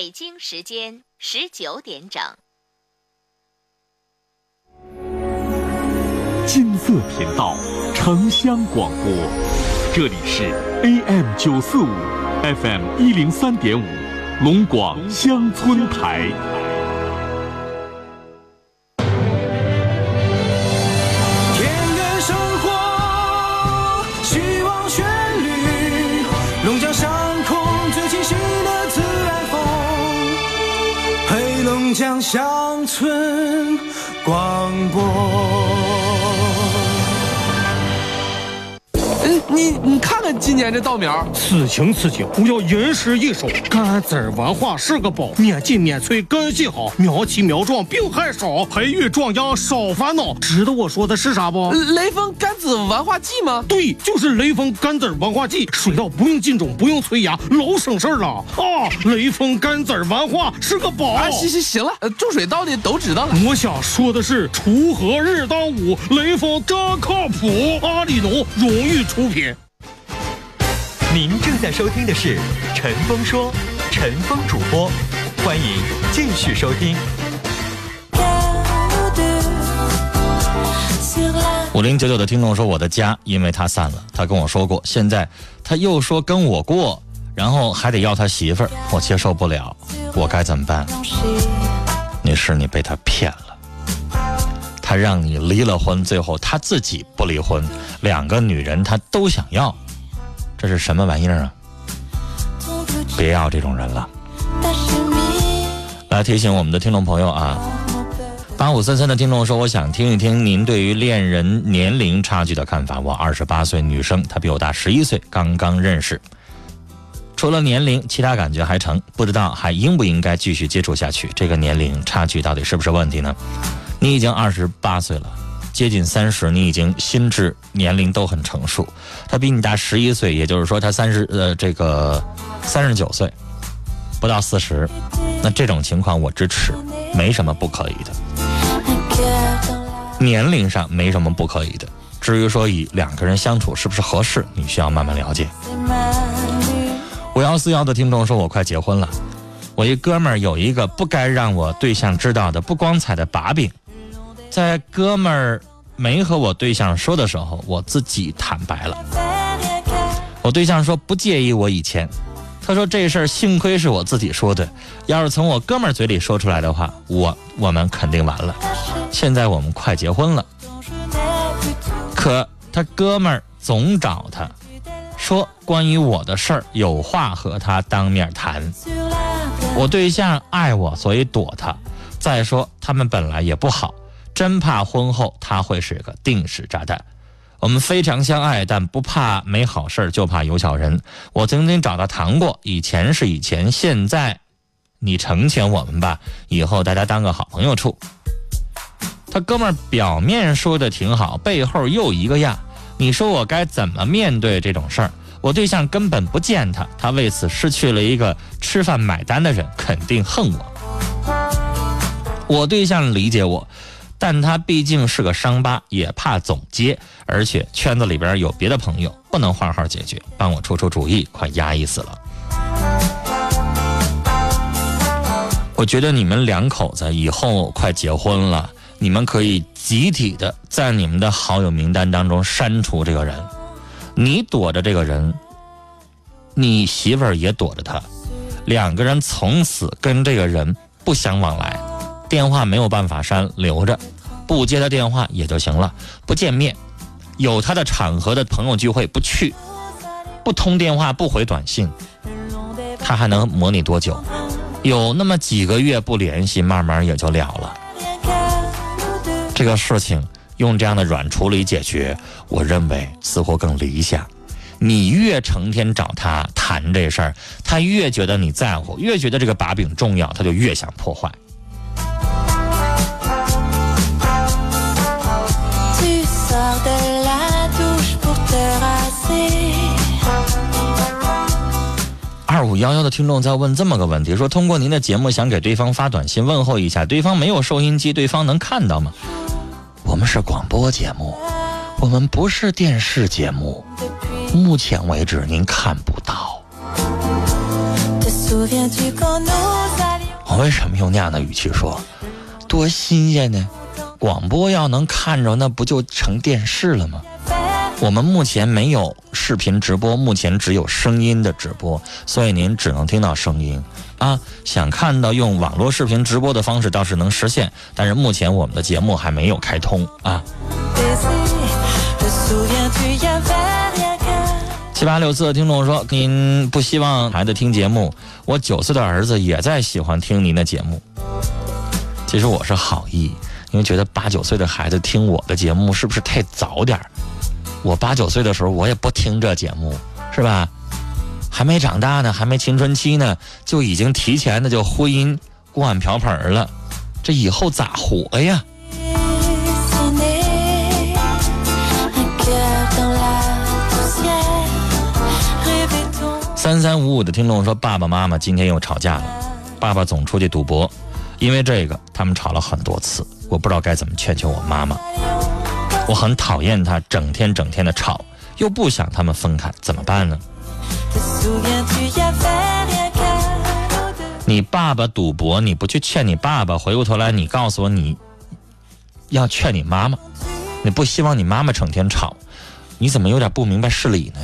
北京时间十九点整。金色频道，城乡广播，这里是 AM 九四五，FM 一零三点五，龙广乡村台。乡村你你看看今年这稻苗，此情此景，我要吟诗一首：甘籽儿文化是个宝，免浸免催根系好，苗齐苗壮病害少，培育壮秧少烦恼。知道我说的是啥不？雷锋甘籽文化剂吗？对，就是雷锋甘籽儿文化剂，水稻不用浸种，不用催芽，老省事儿了啊！雷锋甘籽儿文化是个宝。啊，行行行了，呃种水稻的都知道了。我想说的是，锄禾日当午，雷锋真靠谱。阿里农荣誉出品。您正在收听的是《陈峰说》，陈峰主播，欢迎继续收听。五零九九的听众说：“我的家因为他散了，他跟我说过，现在他又说跟我过，然后还得要他媳妇儿，我接受不了，我该怎么办？”女士，你被他骗了，他让你离了婚，最后他自己不离婚，两个女人他都想要，这是什么玩意儿啊？别要这种人了。来提醒我们的听众朋友啊。八五三三的听众说：“我想听一听您对于恋人年龄差距的看法。我二十八岁，女生，她比我大十一岁，刚刚认识。除了年龄，其他感觉还成，不知道还应不应该继续接触下去。这个年龄差距到底是不是问题呢？你已经二十八岁了，接近三十，你已经心智年龄都很成熟。他比你大十一岁，也就是说他三十呃这个三十九岁，不到四十。那这种情况我支持，没什么不可以的。”年龄上没什么不可以的，至于说以两个人相处是不是合适，你需要慢慢了解。五幺四幺的听众说：“我快结婚了，我一哥们儿有一个不该让我对象知道的不光彩的把柄，在哥们儿没和我对象说的时候，我自己坦白了。我对象说不介意我以前，他说这事儿幸亏是我自己说的，要是从我哥们儿嘴里说出来的话，我我们肯定完了。”现在我们快结婚了，可他哥们儿总找他，说关于我的事儿有话和他当面谈。我对象爱我，所以躲他。再说他们本来也不好，真怕婚后他会是个定时炸弹。我们非常相爱，但不怕没好事就怕有小人。我曾经找他谈过，以前是以前，现在你成全我们吧，以后大家当个好朋友处。他哥们儿表面说的挺好，背后又一个样。你说我该怎么面对这种事儿？我对象根本不见他，他为此失去了一个吃饭买单的人，肯定恨我。我对象理解我，但他毕竟是个伤疤，也怕总结，而且圈子里边有别的朋友，不能换号解决。帮我出出主意，快压抑死了。我觉得你们两口子以后快结婚了。你们可以集体的在你们的好友名单当中删除这个人，你躲着这个人，你媳妇儿也躲着他，两个人从此跟这个人不相往来，电话没有办法删，留着，不接他电话也就行了，不见面，有他的场合的朋友聚会不去，不通电话不回短信，他还能磨你多久？有那么几个月不联系，慢慢也就了了。这个事情用这样的软处理解决，我认为似乎更理想。你越成天找他谈这事儿，他越觉得你在乎，越觉得这个把柄重要，他就越想破坏。幺幺的听众在问这么个问题：说通过您的节目想给对方发短信问候一下，对方没有收音机，对方能看到吗？我们是广播节目，我们不是电视节目。目前为止，您看不到。我为什么用那样的语气说？多新鲜呢！广播要能看着，那不就成电视了吗？我们目前没有视频直播，目前只有声音的直播，所以您只能听到声音啊。想看到用网络视频直播的方式倒是能实现，但是目前我们的节目还没有开通啊。七八六四的听众说：“您不希望孩子听节目，我九岁的儿子也在喜欢听您的节目。其实我是好意，因为觉得八九岁的孩子听我的节目是不是太早点儿？我八九岁的时候我也不听这节目，是吧？还没长大呢，还没青春期呢，就已经提前的就婚姻锅碗瓢盆了，这以后咋活呀？”三三五五的听众说：“爸爸妈妈今天又吵架了，爸爸总出去赌博，因为这个他们吵了很多次，我不知道该怎么劝劝我妈妈。我很讨厌他整天整天的吵，又不想他们分开，怎么办呢？”你爸爸赌博，你不去劝你爸爸，回过头来你告诉我你要劝你妈妈，你不希望你妈妈整天吵，你怎么有点不明白事理呢？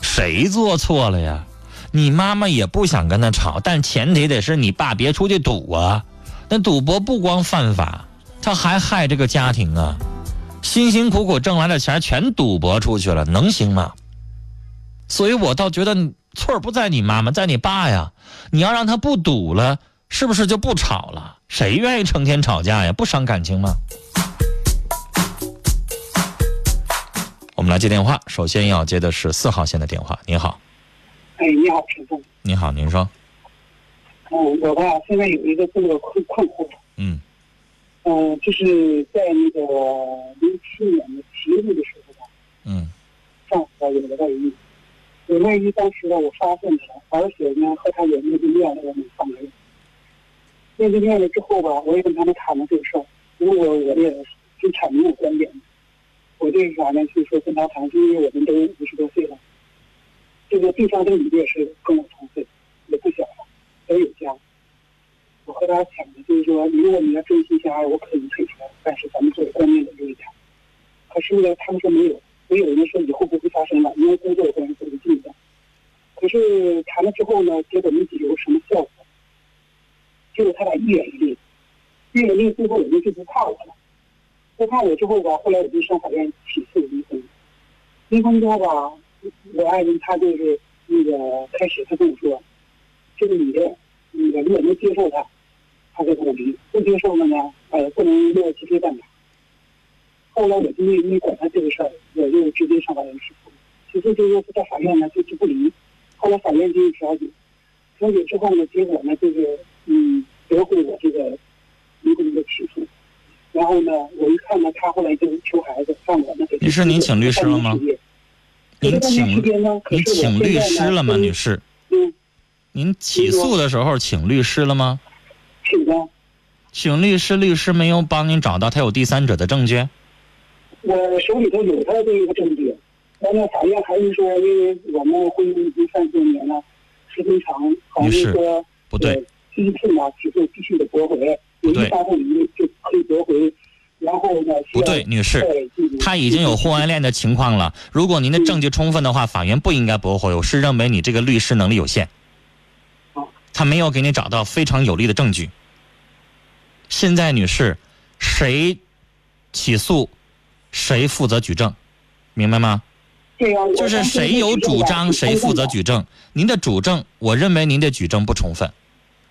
谁做错了呀？你妈妈也不想跟他吵，但前提得是你爸别出去赌啊。那赌博不光犯法，他还害这个家庭啊。辛辛苦苦挣来的钱全赌博出去了，能行吗？所以我倒觉得错不在你妈妈，在你爸呀。你要让他不赌了，是不是就不吵了？谁愿意成天吵架呀？不伤感情吗？我们来接电话，首先要接的是四号线的电话。你好，哎，你好，陈总。你好，您说。嗯，我吧现在有一个这个困困惑。嗯。嗯，就是在那个零七年的七月的时候吧。嗯。丈夫有了外遇，有外遇，当时呢我发现了，而且呢和他也面对面了，我们三个人。面对面了之后吧，我也跟他们谈了这个事儿，因为我我也就阐明我观点。我这是啥呢？就是说跟他谈，因为我们都五十多岁了，这个对方的女的也是跟我同岁，也不小了，都有家。和他讲的就是说，如果你要真心相爱，我可以退出，但是咱们做观念的留一点。可是呢，他们说没有，没有人说以后不会发生了，因为工作关系都是近的。可是谈了之后呢，结果没有什么效果，结果他俩一远一令，一远一，最后人家就不怕我了。不怕我之后吧，后来我就上法院起诉离婚。离婚之后吧，我爱人他就是那个开始他跟我说，这个女的，那个如果能接受他，他就跟我离；不接受了呢，呃，不能落鸡飞蛋打。后来我就没没管他这个事儿，我就直接上法院起诉。起诉就是在法院呢就是不离。后来法院进行调解，调解之后呢，结果呢就是嗯驳回我这个离婚的起诉。然后呢，我一看呢，他后来就求孩子，让我呢给。女士，您请律师了吗？您请您请律师了吗，女士？嗯。您起诉的时候请律师了吗？请了。请律师，律师没有帮您找到他有第三者的证据。我手里头有他这一个证据，但是法院还是说，因为我们婚姻已经三十多年了，时间长，好像说不对，第一次嘛，起诉必须得驳回。不对，就可以驳回，然后呢？不对，女士，他已经有婚外恋的情况了。如果您的证据充分的话，法院不应该驳回。我是认为你这个律师能力有限，他没有给你找到非常有力的证据。现在，女士，谁起诉，谁负责举证，明白吗？对呀，就是谁有主张，谁负责举证。您的主证，我认为您的举证不充分，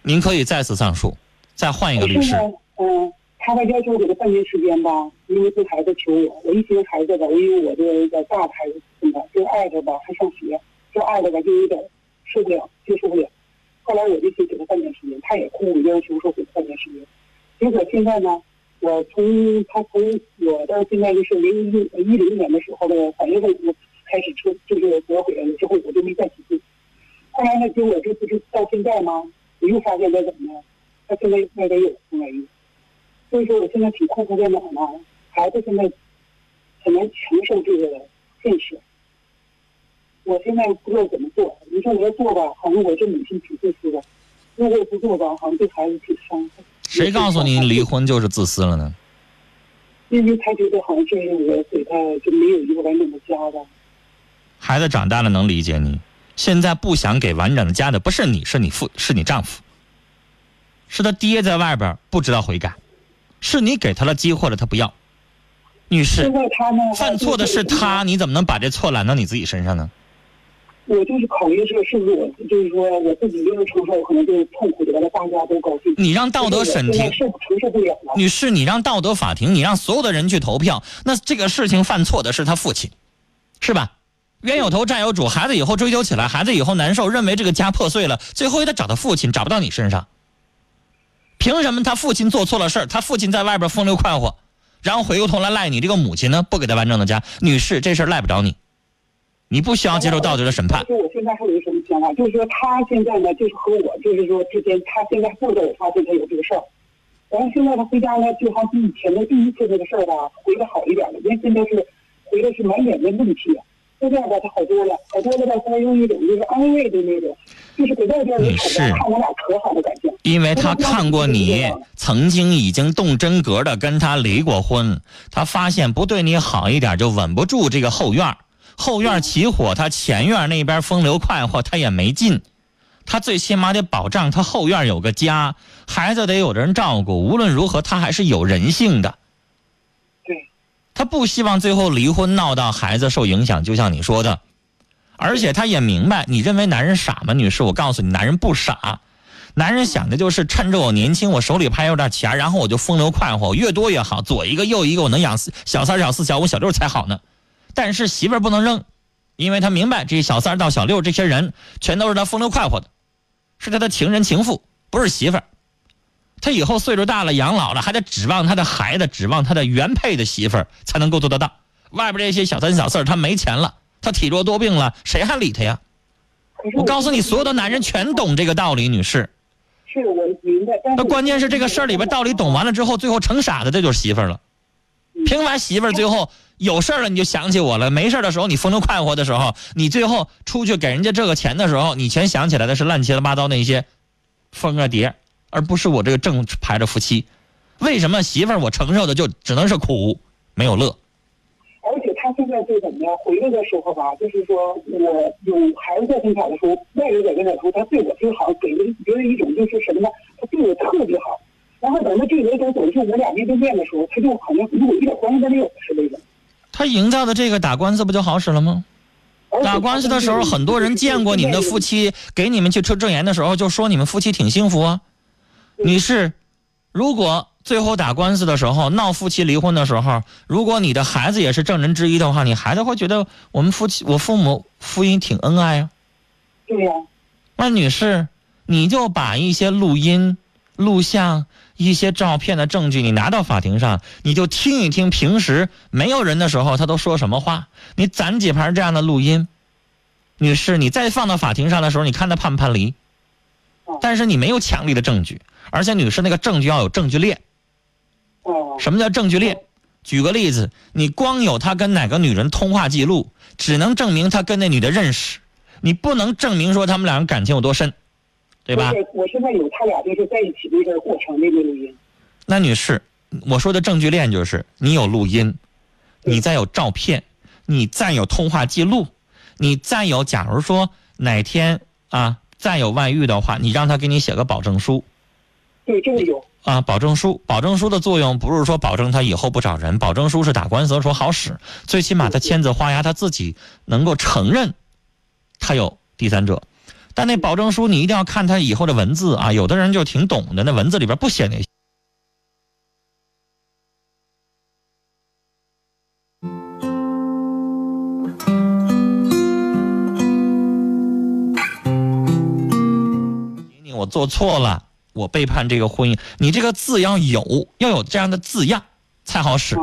您可以再次上诉。再换一个律师。嗯，他还要求我给他半年时间吧，因为这孩子求我，我一寻孩子吧，我因为我这个大孩子怎么，这二的吧还上学，就爱着吧就有点受不了，接受不了。后来我就去给他半年时间，他也哭，要求说给半年时间。结果现在呢，我从他从我到现在就是零一一零年的时候的三月份开始出就是我回来了之后，我就没再起诉。后来呢，结果这不是到现在吗？我又发现他怎么呢？他现在那边有婚外遇，所以说我现在挺困惑在哪呢？孩子现在很难承受这个现实，我现在不知道怎么做。你说我要做吧，好像我这母亲挺自私的，如果不做吧，好像对孩子挺伤害。谁告诉你离婚就是自私了呢？因为他觉得好像这是我给他就没有一个完整的家吧。孩子长大了能理解你，现在不想给完整的家的不是你，是你父，是你丈夫，是他爹在外边不知道悔改，是你给他了机会了，他不要。女士现，在他呢，犯错的是他，你怎么能把这错揽到你自己身上呢？我就是考虑这个事情我，就是说我自己就是承受，可能就是痛苦的，完了大家都高兴。你让道德审庭受承受不了了。女士，你让道德法庭，你让所有的人去投票，那这个事情犯错的是他父亲，是吧？冤有头债有主，孩子以后追究起来，孩子以后难受，认为这个家破碎了，最后也得找他父亲，找不到你身上。凭什么他父亲做错了事儿，他父亲在外边风流快活，然后回过头来赖你这个母亲呢？不给他完整的家，女士，这事儿赖不着你，你不需要接受道德的审判。就是我现在还有一什么想法，就是说他现在呢，就是和我，就是说之间，他现在不知道我发现他有这个事儿，然后现在他回家呢，就好像比以前的第一次这个事儿吧，回的好一点了，因为现在是回的是满脸的怒气，现在吧他好多了，好多了吧，他用一种就是安慰的那种，就是给外边人你是看我俩可好的感觉。因为他看过你曾经已经动真格的跟他离过婚，他发现不对你好一点就稳不住这个后院儿后院起火，他前院那边风流快活，他也没劲。他最起码得保障他后院有个家，孩子得有人照顾。无论如何，他还是有人性的。对，他不希望最后离婚闹到孩子受影响，就像你说的，而且他也明白，你认为男人傻吗，女士？我告诉你，男人不傻，男人想的就是趁着我年轻，我手里还有点钱，然后我就风流快活，越多越好，左一个右一个，我能养四小三、小四、小五、小六才好呢。但是媳妇儿不能扔，因为他明白这小三到小六这些人全都是他风流快活的，是他的情人情妇，不是媳妇儿。他以后岁数大了，养老了，还得指望他的孩子，指望他的原配的媳妇儿才能够做得到。外边这些小三小四儿，他没钱了，他体弱多病了，谁还理他呀？我告诉你，所有的男人全懂这个道理，女士。是我明白，那关键是这个事儿里边道理懂完了之后，最后成傻子，这就是媳妇儿了。凭完媳妇儿，最后有事儿了你就想起我了，没事儿的时候你风流快活的时候，你最后出去给人家这个钱的时候，你全想起来的是乱七八糟那些风啊蝶，而不是我这个正牌的夫妻。为什么媳妇儿我承受的就只能是苦，没有乐？而且他现在就怎么样？回来的时候吧，就是说我有孩子在跟前的时候，外人在跟他说，他对我就好，给人别人一种就是什么呢？他对我特别好。然后等到这回等走就我俩面对面的时候，他就好像与我一点关系都没有似的。他营造的这个打官司不就好使了吗？打官司的时候，很多人见过你们的夫妻，给你们去出证言的时候，就说你们夫妻挺幸福啊。女士，如果最后打官司的时候闹夫妻离婚的时候，如果你的孩子也是证人之一的话，你孩子会觉得我们夫妻我父母夫妻挺恩爱啊。对呀、那女士，你就把一些录音、录像、一些照片的证据，你拿到法庭上，你就听一听平时没有人的时候他都说什么话，你攒几盘这样的录音。女士，你再放到法庭上的时候，你看他判不判离？但是你没有强力的证据，而且女士那个证据要有证据链。哦、什么叫证据链？举个例子，你光有他跟哪个女人通话记录，只能证明他跟那女的认识，你不能证明说他们两人感情有多深，对吧我现在有他俩就是在一起那个过程那个录音。那女士，我说的证据链就是你有录音，你再有照片，你再有通话记录，你再有，假如说哪天啊再有外遇的话，你让他给你写个保证书对，这个有。啊，保证书，保证书的作用不是说保证他以后不找人，保证书是打官司的时候好使，最起码他签字画押，他自己能够承认他有第三者。但那保证书你一定要看他以后的文字啊，有的人就挺懂的，那文字里边不写那些。你我做错了，我背叛这个婚姻，你这个字要有，要有这样的字样才好使，啊，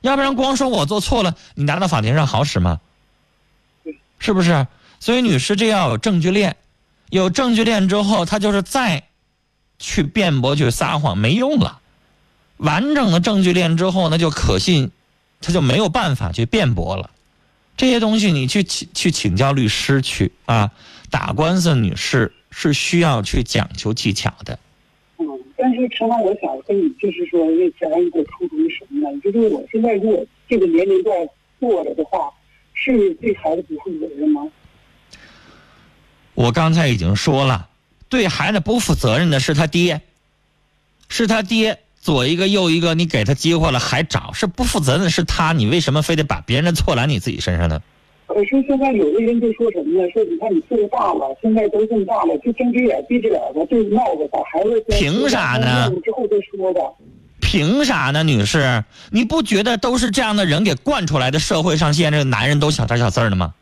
要不然光说我做错了，你拿到法庭上好使吗？是不是？所以女士，这要有证据链，有证据链之后，他就是再去辩驳、去撒谎没用了。完整的证据链之后，那就可信，他就没有办法去辩驳了。这些东西你去请去请教律师去啊，打官司，女士是需要去讲究技巧的。嗯，但是陈芳，我想跟你就是说，想让你给我出主意什么呢？就是我现在如果这个年龄段过了的话，是对孩子不负责任吗？我刚才已经说了，对孩子不负责任的是他爹，是他爹左一个右一个，你给他机会了还找，是不负责任的是他，你为什么非得把别人的错揽你自己身上呢？可是现在有的人就说什么呢？说你看你岁数大了，现在都这么大了，就睁只眼闭只眼的，就闹着把孩子凭啥呢？之后再说吧。凭啥呢，女士？你不觉得都是这样的人给惯出来的？社会上现在这个男人都小三小四的吗？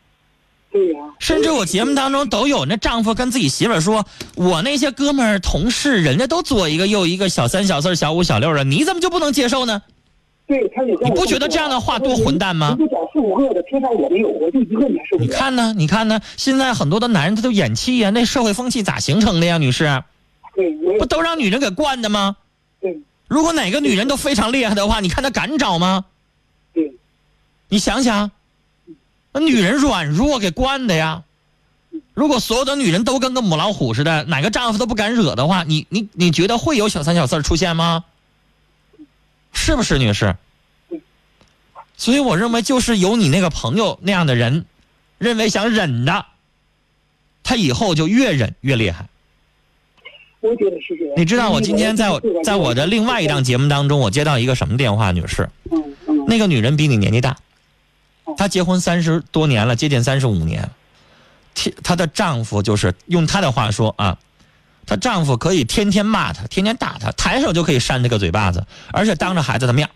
对呀、甚至我节目当中都有那丈夫跟自己媳妇儿说：“我那些哥们儿同事，人家都左一个右一个，小三小四小五小六的，你怎么就不能接受呢？”对，他也你不觉得这样的话多混蛋吗你就找四五个的，偏上我没有，我就一个，你还受不了。你看呢？你看呢？现在很多的男人他都演戏呀，那社会风气咋形成的呀，女士？对，不都让女人给惯的吗？对如果哪个女人都非常厉害的话，你看她敢找吗？对你想想，那女人软弱给惯的呀。如果所有的女人都跟个母老虎似的，哪个丈夫都不敢惹的话，你你你觉得会有小三小四出现吗？是不是，女士？所以我认为，就是有你那个朋友那样的人，认为想忍的，他以后就越忍越厉害。我觉得是这样。你知道，我今天在我在我的另外一档节目当中，我接到一个什么电话，女士？那个女人比你年纪大，她结婚三十多年了，接近三十五年。她的丈夫就是用她的话说啊，她丈夫可以天天骂她，天天打她，抬手就可以扇她个嘴巴子，而且当着孩子的面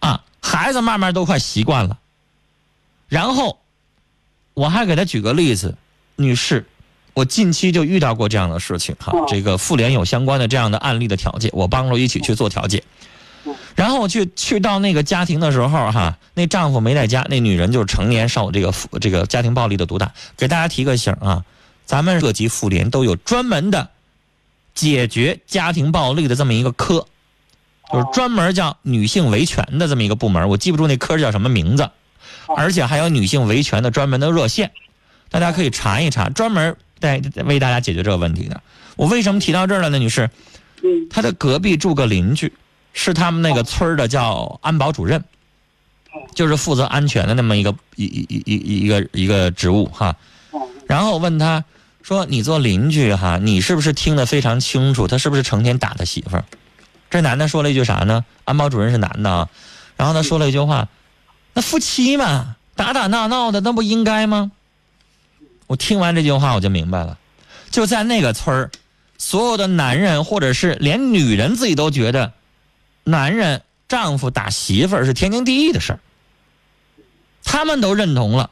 啊，孩子慢慢都快习惯了。然后我还给她举个例子，女士，我近期就遇到过这样的事情哈，哦这个妇联有相关的这样的案例的调解，我帮助一起去做调解。然后我去去到那个家庭的时候哈，那丈夫没在家，那女人就是成年受这个这个家庭暴力的毒打。给大家提个醒啊，咱们各级妇联都有专门的解决家庭暴力的这么一个科，就是专门叫女性维权的这么一个部门，我记不住那科叫什么名字，而且还有女性维权的专门的热线，大家可以查一查，专门在为大家解决这个问题的。我为什么提到这儿了呢，女士？嗯他的隔壁住个邻居，是他们那个村的叫安保主任，就是负责安全的那么一个一一一一一个一个职务哈。然后我问他说：“你做邻居哈，你是不是听得非常清楚？他是不是成天打他媳妇儿？”这男的说了一句啥呢？安保主任是男的啊，然后他说了一句话：“那夫妻嘛，打打闹闹的，那不应该吗？”我听完这句话我就明白了，就在那个村儿。所有的男人，或者是连女人自己都觉得，男人丈夫打媳妇儿是天经地义的事儿，他们都认同了，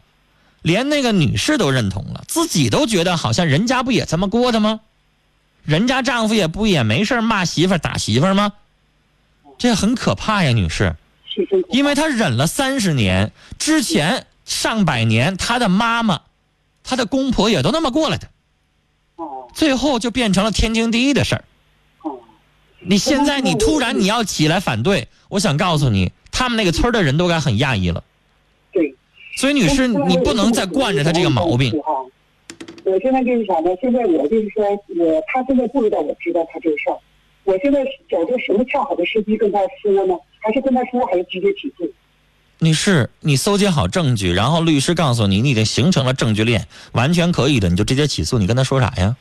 连那个女士都认同了，自己都觉得好像人家不也这么过的吗？人家丈夫也不也没事儿骂媳妇儿打媳妇儿吗？这很可怕呀，女士，因为她忍了三十年，之前上百年，她的妈妈、她的公婆也都那么过来的。哦最后就变成了天经地义的事儿。哦你现在你突然你要起来反对，我想告诉你，他们那个村儿的人都该很讶异了。对。所以女士，你不能再惯着他这个毛病。哈。我现在就是啥呢？现在我就是说我他现在不知道我知道他这个事儿，我现在找着什么恰好的时机跟他说呢？还是跟他说，还是直接起诉？女士，你搜集好证据，然后律师告诉你，你已经形成了证据链，完全可以的，你就直接起诉。你跟他说啥呀？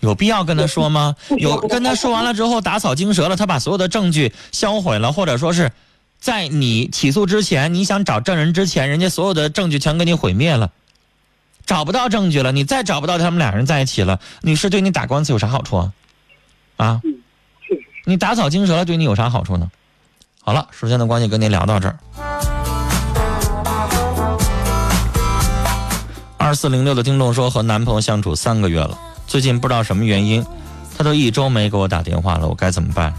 有必要跟他说吗？有跟他说完了之后打草惊蛇了，他把所有的证据销毁了，或者说是在你起诉之前，你想找证人之前，人家所有的证据全给你毁灭了，找不到证据了，你再找不到他们俩人在一起了，女士对你打官司有啥好处啊？啊。你打草惊蛇了，对你有啥好处呢？好了，时间的关系，跟您聊到这儿。二四零六的听众说，和男朋友相处三个月了，最近不知道什么原因，他都一周没给我打电话了，我该怎么办？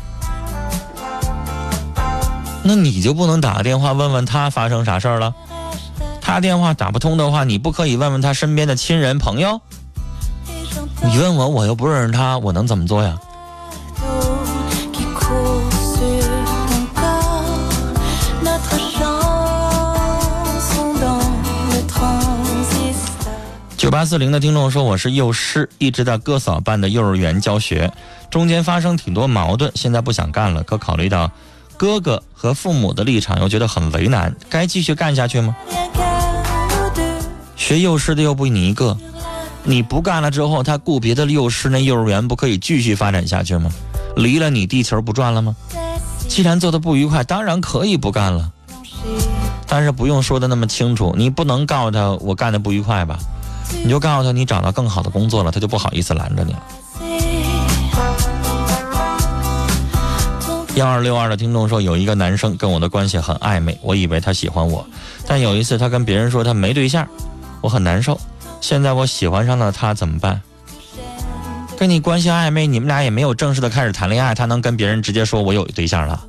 那你就不能打个电话问问他发生啥事儿了？他电话打不通的话，你不可以问问他身边的亲人朋友？你问我，我又不认识他，我能怎么做呀？九八四零的听众说：“我是幼师，一直在哥嫂办的幼儿园教学，中间发生挺多矛盾，现在不想干了。可考虑到哥哥和父母的立场，又觉得很为难，该继续干下去吗？学幼师的又不你一个，你不干了之后，他雇别的幼师，那幼儿园不可以继续发展下去吗？离了你，地球不转了吗？既然做的不愉快，当然可以不干了，但是不用说的那么清楚，你不能告诉他我干的不愉快吧？”你就告诉他你找到更好的工作了，他就不好意思拦着你了。幺二六二的听众说，有一个男生跟我的关系很暧昧，我以为他喜欢我，但有一次他跟别人说他没对象，我很难受。现在我喜欢上了他，怎么办？跟你关系暧昧，你们俩也没有正式的开始谈恋爱，他能跟别人直接说我有对象了？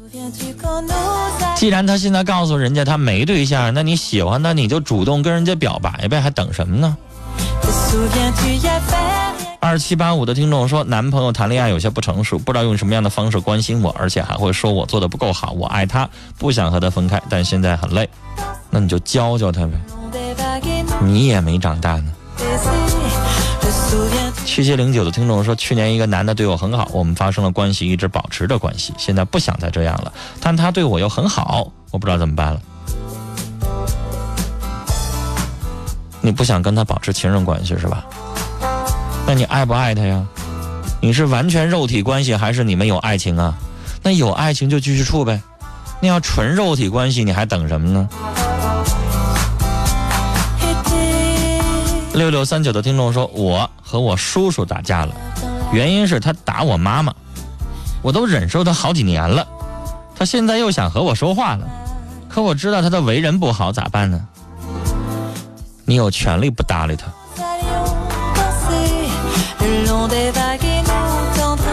既然他现在告诉人家他没对象，那你喜欢他你就主动跟人家表白呗，还等什么呢？二七八五的听众说，男朋友谈恋爱有些不成熟，不知道用什么样的方式关心我，而且还会说我做的不够好，我爱他，不想和他分开，但现在很累，那你就教教他呗，你也没长大呢。七七零九的听众说，去年一个男的对我很好，我们发生了关系，一直保持着关系，现在不想再这样了，但他对我又很好，我不知道怎么办了。你不想跟他保持情人关系是吧？那你爱不爱他呀？你是完全肉体关系还是你们有爱情啊？那有爱情就继续处呗。那要纯肉体关系，你还等什么呢？六六三九的听众说，我和我叔叔打架了，原因是他打我妈妈，我都忍受他好几年了，他现在又想和我说话了，可我知道他的为人不好，咋办呢？你有权利不搭理他。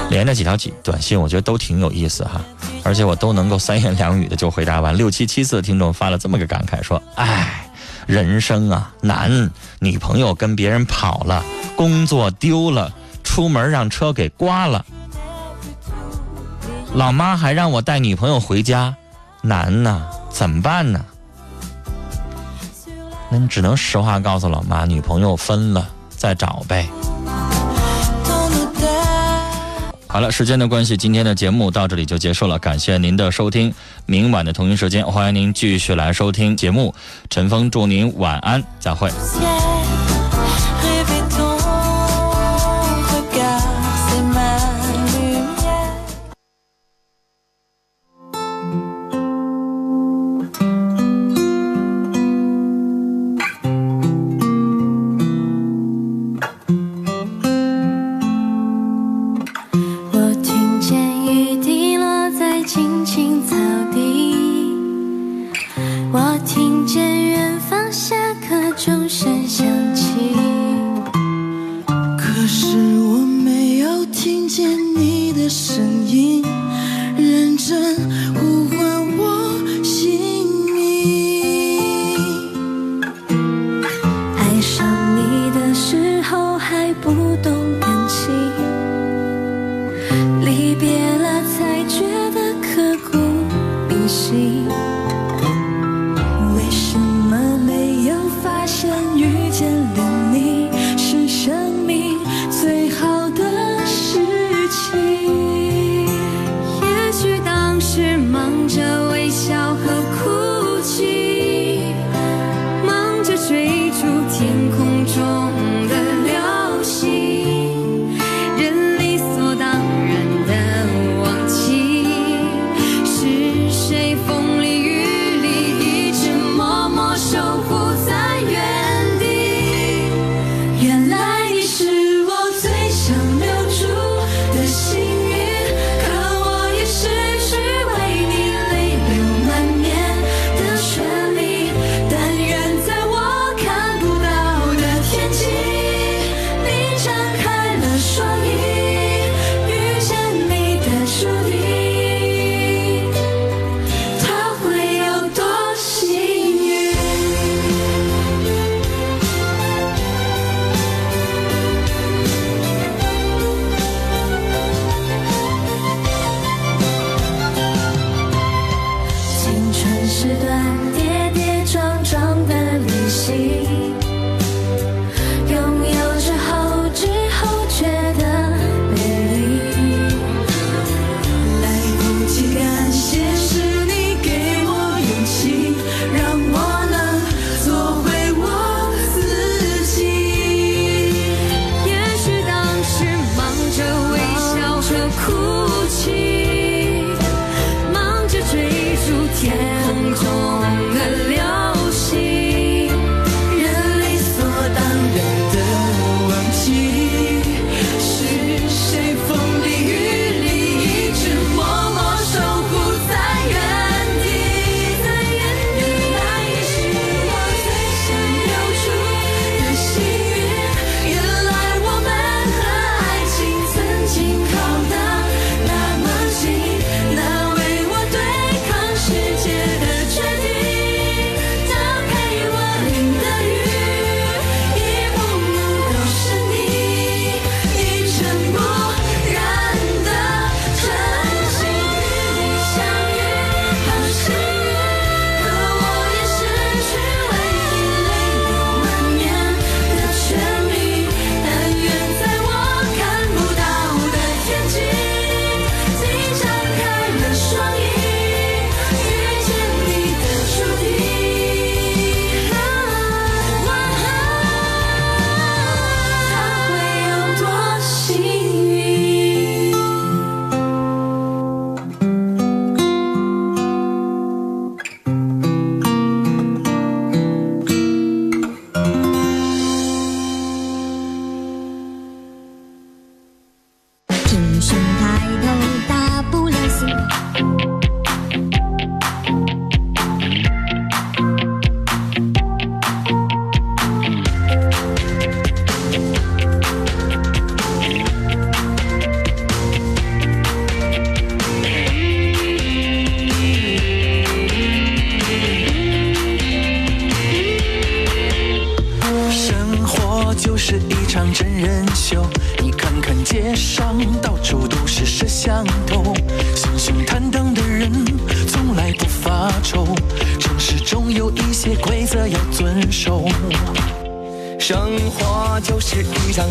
连着几条几短信，我觉得都挺有意思哈，而且我都能够三言两语的就回答完。六七七四的听众发了这么个感慨说：“哎，人生啊难，女朋友跟别人跑了，工作丢了，出门让车给刮了，老妈还让我带女朋友回家，难呐，怎么办呢？”那你只能实话告诉老妈，女朋友分了，再找呗。好了，时间的关系，今天的节目到这里就结束了，感谢您的收听。明晚的同一时间，欢迎您继续来收听节目。陈峰祝您晚安，再会。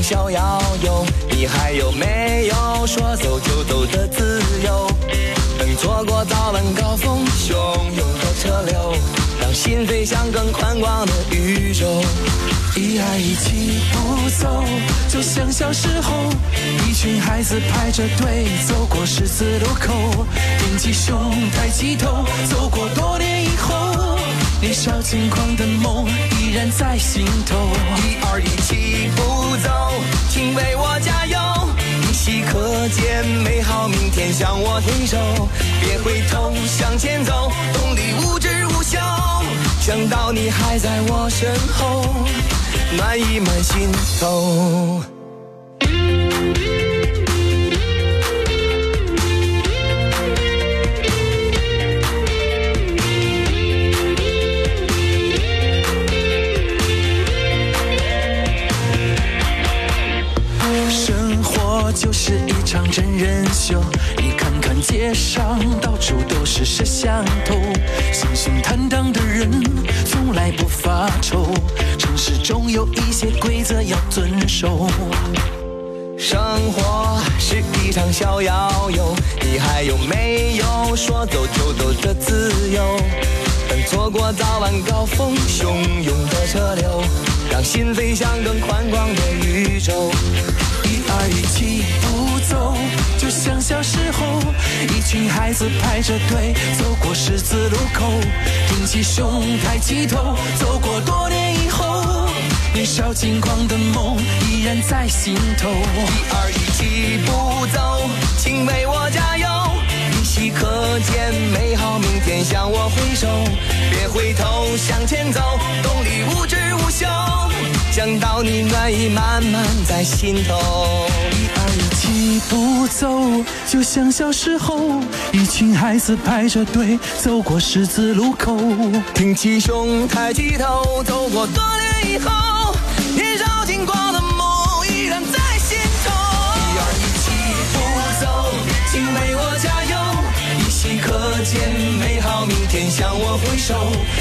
逍遥游，你还有没有说走就走的自由？等错过早晚高峰汹涌的车流，让心飞向更宽广的宇宙。一二一起不走，就像小时候，一群孩子排着队走过十字路口，挺起胸，抬起头，走过多年以后，年少轻狂的梦依然在心头。一二一起步走，请为我加油，依稀可见美好明天向我挥手，别回头，向前走，动力无止无休，想到你还在我身后。暖意满心头。场真人秀，你看看街上到处都是摄像头，心心坦荡的人从来不发愁，城市中有一些规则要遵守。生活是一场小摇游，你还有没有说走就走的自由？等错过早晚高峰汹涌的车流，让心飞向更宽广的宇宙。一二一起步走，就像小时候，一群孩子排着队走过十字路口，挺起胸，抬起头，走过多年以后，年少轻狂的梦依然在心头。一二一起步走，请为我加油，依稀可见美好明天向我挥手，别回头，向前走，动力无止无休。想到你暖意满满在心头，一起步走，就像小时候，一群孩子排着队走过十字路口，挺起胸，抬起头，走过多年以后，年少轻狂的梦依然在心头。一二一起步走，请为我加油，依稀可见美好明天向我挥手。